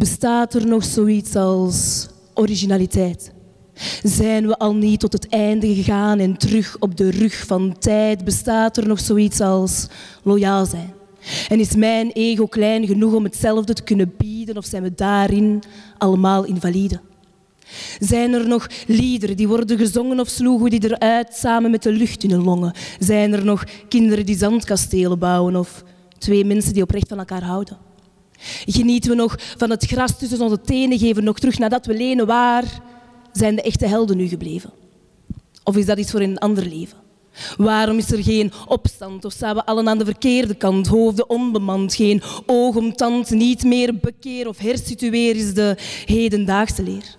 Bestaat er nog zoiets als originaliteit? Zijn we al niet tot het einde gegaan en terug op de rug van tijd? Bestaat er nog zoiets als loyaal zijn? En is mijn ego klein genoeg om hetzelfde te kunnen bieden of zijn we daarin allemaal invalide? Zijn er nog liederen die worden gezongen of sloegen die eruit samen met de lucht in hun longen? Zijn er nog kinderen die zandkastelen bouwen of twee mensen die oprecht van elkaar houden? Genieten we nog van het gras tussen onze tenen, geven nog terug nadat we lenen waar zijn de echte helden nu gebleven? Of is dat iets voor een ander leven? Waarom is er geen opstand of staan we allen aan de verkeerde kant, hoofden onbemand, geen oog om tand, niet meer bekeer of hersitueer is de hedendaagse leer?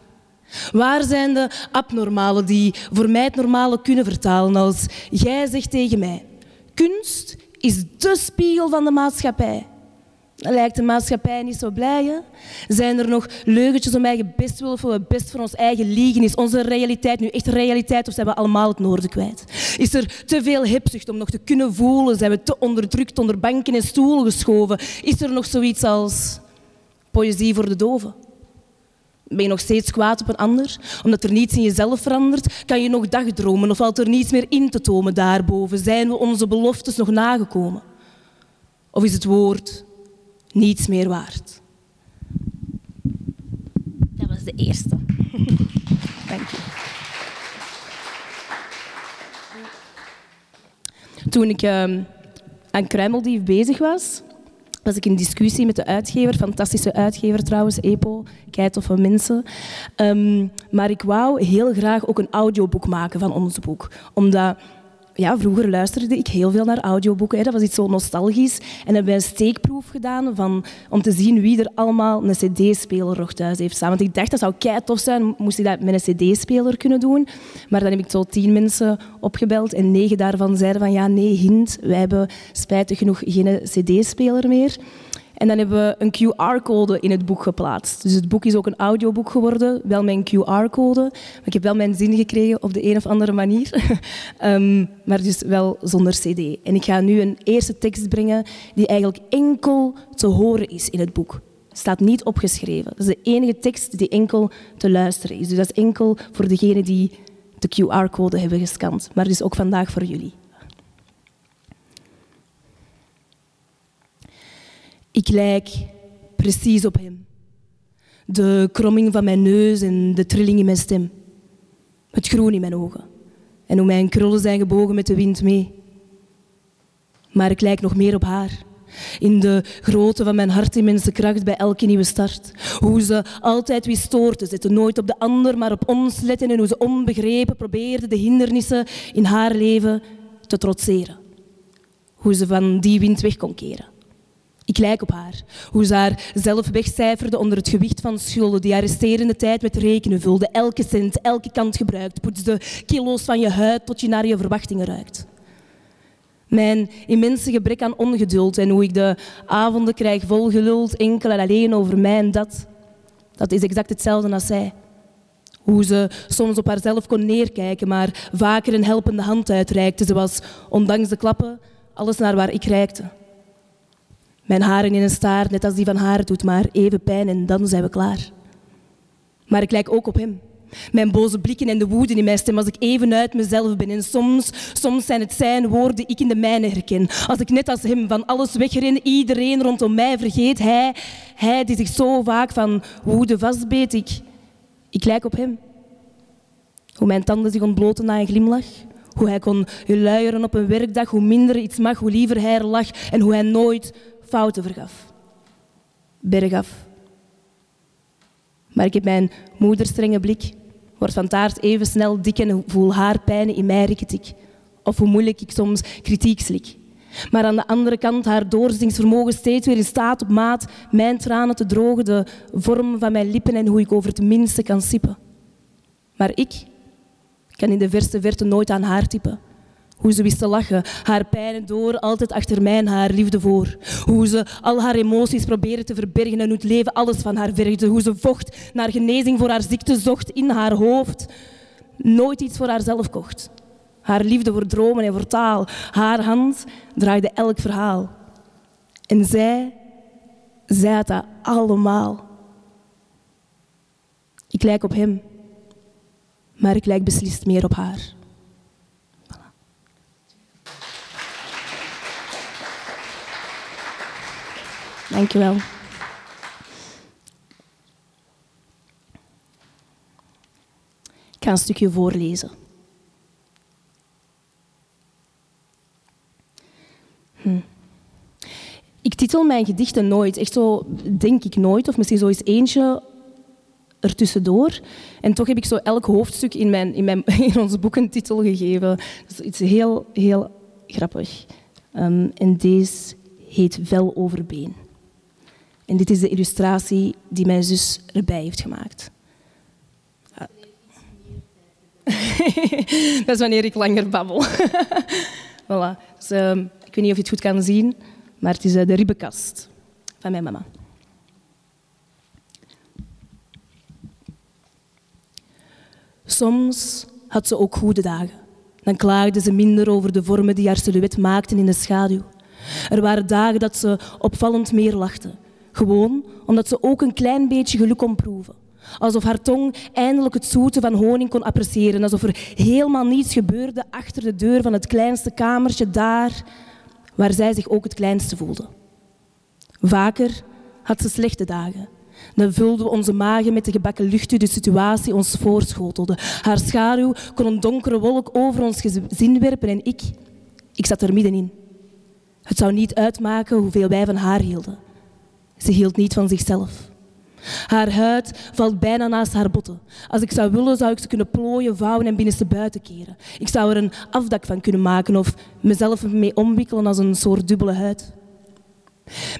Waar zijn de abnormalen die voor mij het normale kunnen vertalen als jij zegt tegen mij, kunst is de spiegel van de maatschappij. Lijkt de maatschappij niet zo blij. Hè? Zijn er nog leugentjes om eigen best willen of we best voor ons eigen liegen? Is onze realiteit nu echt realiteit of zijn we allemaal het noorden kwijt? Is er te veel hipzucht om nog te kunnen voelen? Zijn we te onderdrukt onder banken en stoelen geschoven? Is er nog zoiets als poëzie voor de doven? Ben je nog steeds kwaad op een ander? Omdat er niets in jezelf verandert? Kan je nog dagdromen of valt er niets meer in te tomen daarboven? Zijn we onze beloftes nog nagekomen? Of is het woord niets meer waard? Dat was de eerste. Dank je. Toen ik uh, aan Kruimeldief bezig was, was ik in discussie met de uitgever, fantastische uitgever trouwens, EPO, keitoffe mensen. Um, maar ik wou heel graag ook een audioboek maken van ons boek. Omdat ja, vroeger luisterde ik heel veel naar audioboeken. Dat was iets zo nostalgisch. En hebben wij een steekproef gedaan van, om te zien wie er allemaal een cd-speler nog thuis heeft staan. Want ik dacht, dat zou kei tof zijn, moest ik dat met een cd-speler kunnen doen. Maar dan heb ik zo tien mensen opgebeld en negen daarvan zeiden van ja, nee, hint, wij hebben spijtig genoeg geen cd-speler meer. En dan hebben we een QR-code in het boek geplaatst. Dus het boek is ook een audioboek geworden, wel een QR-code. Maar ik heb wel mijn zin gekregen op de een of andere manier. um, maar dus wel zonder cd. En ik ga nu een eerste tekst brengen die eigenlijk enkel te horen is in het boek. Staat niet opgeschreven. Dat is de enige tekst die enkel te luisteren is. Dus dat is enkel voor degenen die de QR-code hebben gescand. Maar dus ook vandaag voor jullie. Ik lijk precies op hem. De kromming van mijn neus en de trilling in mijn stem. Het groen in mijn ogen. En hoe mijn krullen zijn gebogen met de wind mee. Maar ik lijk nog meer op haar. In de grootte van mijn hart in mensen kracht bij elke nieuwe start. Hoe ze altijd wie stoort te zetten, nooit op de ander, maar op ons letten. En hoe ze onbegrepen probeerde de hindernissen in haar leven te trotseren. Hoe ze van die wind weg kon keren. Ik lijk op haar. Hoe ze haar zelf wegcijferde onder het gewicht van schulden. Die haar resterende tijd met rekenen vulde. Elke cent, elke kant gebruikt. Poetsde kilo's van je huid tot je naar je verwachtingen ruikt. Mijn immense gebrek aan ongeduld en hoe ik de avonden krijg volgeluld enkel en alleen over mij en dat. Dat is exact hetzelfde als zij. Hoe ze soms op haarzelf kon neerkijken, maar vaker een helpende hand uitreikte. Ze was, ondanks de klappen, alles naar waar ik reikte. Mijn haren in een staart, net als die van haar, doet maar even pijn en dan zijn we klaar. Maar ik lijk ook op hem. Mijn boze blikken en de woede in mijn stem als ik even uit mezelf ben. En soms, soms zijn het zijn woorden ik in de mijne herken. Als ik net als hem van alles wegren, iedereen rondom mij vergeet. Hij, hij die zich zo vaak van woede vastbeet. Ik, ik lijk op hem. Hoe mijn tanden zich ontbloten na een glimlach. Hoe hij kon luieren op een werkdag. Hoe minder iets mag, hoe liever hij er lag. En hoe hij nooit fouten vergaf. Bergaf. Maar ik heb mijn moederstrenge blik, word van taart even snel dik en voel haar pijnen in mij rikketik. Of hoe moeilijk ik soms kritiek slik. Maar aan de andere kant haar doorzingsvermogen steeds weer in staat op maat mijn tranen te drogen, de vorm van mijn lippen en hoe ik over het minste kan sippen. Maar ik kan in de verste verte nooit aan haar typen. Hoe ze wist te lachen, haar pijnen door, altijd achter mij en haar liefde voor. Hoe ze al haar emoties probeerde te verbergen en hoe het leven alles van haar vergde. Hoe ze vocht naar genezing voor haar ziekte zocht in haar hoofd. Nooit iets voor haarzelf kocht. Haar liefde voor dromen en voor taal. Haar hand draaide elk verhaal. En zij, zij had dat allemaal. Ik lijk op hem, maar ik lijk beslist meer op haar. Dank je wel. Ik ga een stukje voorlezen. Hm. Ik titel mijn gedichten nooit. Echt zo denk ik nooit. Of misschien zo eens eentje ertussendoor. En toch heb ik zo elk hoofdstuk in, mijn, in, mijn, in ons boek een titel gegeven. Dat is iets heel, heel grappig. Um, en deze heet Vel over been. En dit is de illustratie die mijn zus erbij heeft gemaakt. dat is wanneer ik langer babbel. voilà. Dus, um, ik weet niet of je het goed kan zien, maar het is uh, de ribbenkast van mijn mama. Soms had ze ook goede dagen. Dan klaagde ze minder over de vormen die haar silhouet maakten in de schaduw. Er waren dagen dat ze opvallend meer lachte. Gewoon omdat ze ook een klein beetje geluk kon proeven. Alsof haar tong eindelijk het zoete van honing kon appreciëren. Alsof er helemaal niets gebeurde achter de deur van het kleinste kamertje daar waar zij zich ook het kleinste voelde. Vaker had ze slechte dagen. Dan vulden we onze magen met de gebakken lucht die de situatie ons voorschotelde. Haar schaduw kon een donkere wolk over ons gezin werpen en ik, ik zat er middenin. Het zou niet uitmaken hoeveel wij van haar hielden. Ze hield niet van zichzelf. Haar huid valt bijna naast haar botten. Als ik zou willen, zou ik ze kunnen plooien, vouwen en binnenste buiten keren. Ik zou er een afdak van kunnen maken of mezelf mee omwikkelen als een soort dubbele huid.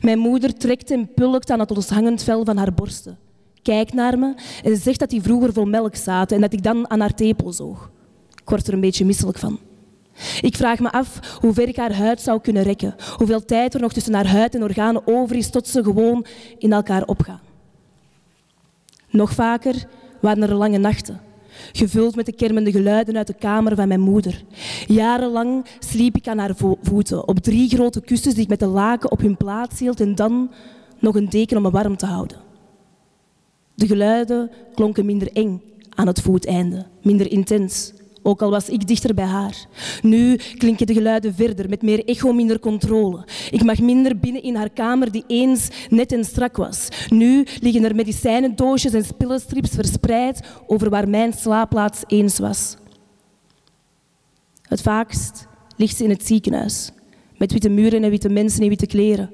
Mijn moeder trekt en pulkt aan het loshangend vel van haar borsten. Kijkt naar me en zegt dat die vroeger vol melk zaten en dat ik dan aan haar tepel zoog. Ik word er een beetje misselijk van. Ik vraag me af hoe ver ik haar huid zou kunnen rekken. Hoeveel tijd er nog tussen haar huid en organen over is tot ze gewoon in elkaar opgaan. Nog vaker waren er lange nachten, gevuld met de kermende geluiden uit de kamer van mijn moeder. Jarenlang sliep ik aan haar voeten, op drie grote kussens die ik met de laken op hun plaats hield en dan nog een deken om me warm te houden. De geluiden klonken minder eng aan het voeteinde, minder intens ook al was ik dichter bij haar. Nu klinken de geluiden verder, met meer echo, minder controle. Ik mag minder binnen in haar kamer die eens net en strak was. Nu liggen er medicijnendoosjes en spillenstrips verspreid over waar mijn slaapplaats eens was. Het vaakst ligt ze in het ziekenhuis, met witte muren en witte mensen in witte kleren.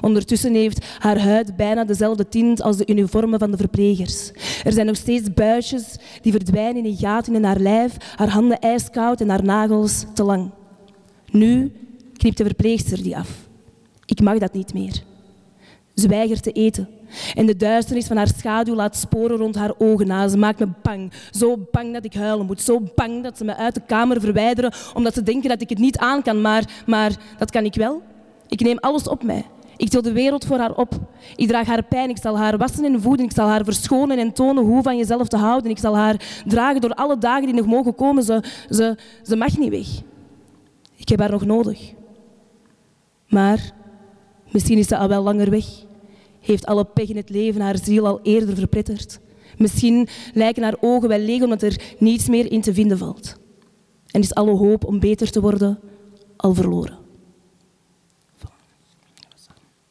Ondertussen heeft haar huid bijna dezelfde tint als de uniformen van de verplegers. Er zijn nog steeds buisjes die verdwijnen in gaten in haar lijf, haar handen ijskoud en haar nagels te lang. Nu knipt de verpleegster die af. Ik mag dat niet meer. Ze weigert te eten. En de duisternis van haar schaduw laat sporen rond haar ogen na. Ze maakt me bang. Zo bang dat ik huilen moet. Zo bang dat ze me uit de kamer verwijderen omdat ze denken dat ik het niet aan kan. Maar, maar dat kan ik wel. Ik neem alles op mij. Ik til de wereld voor haar op. Ik draag haar pijn. Ik zal haar wassen en voeden. Ik zal haar verschonen en tonen hoe van jezelf te houden. Ik zal haar dragen door alle dagen die nog mogen komen. Ze, ze, ze mag niet weg. Ik heb haar nog nodig. Maar misschien is ze al wel langer weg. Heeft alle pech in het leven haar ziel al eerder verpletterd. Misschien lijken haar ogen wel leeg omdat er niets meer in te vinden valt. En is alle hoop om beter te worden al verloren.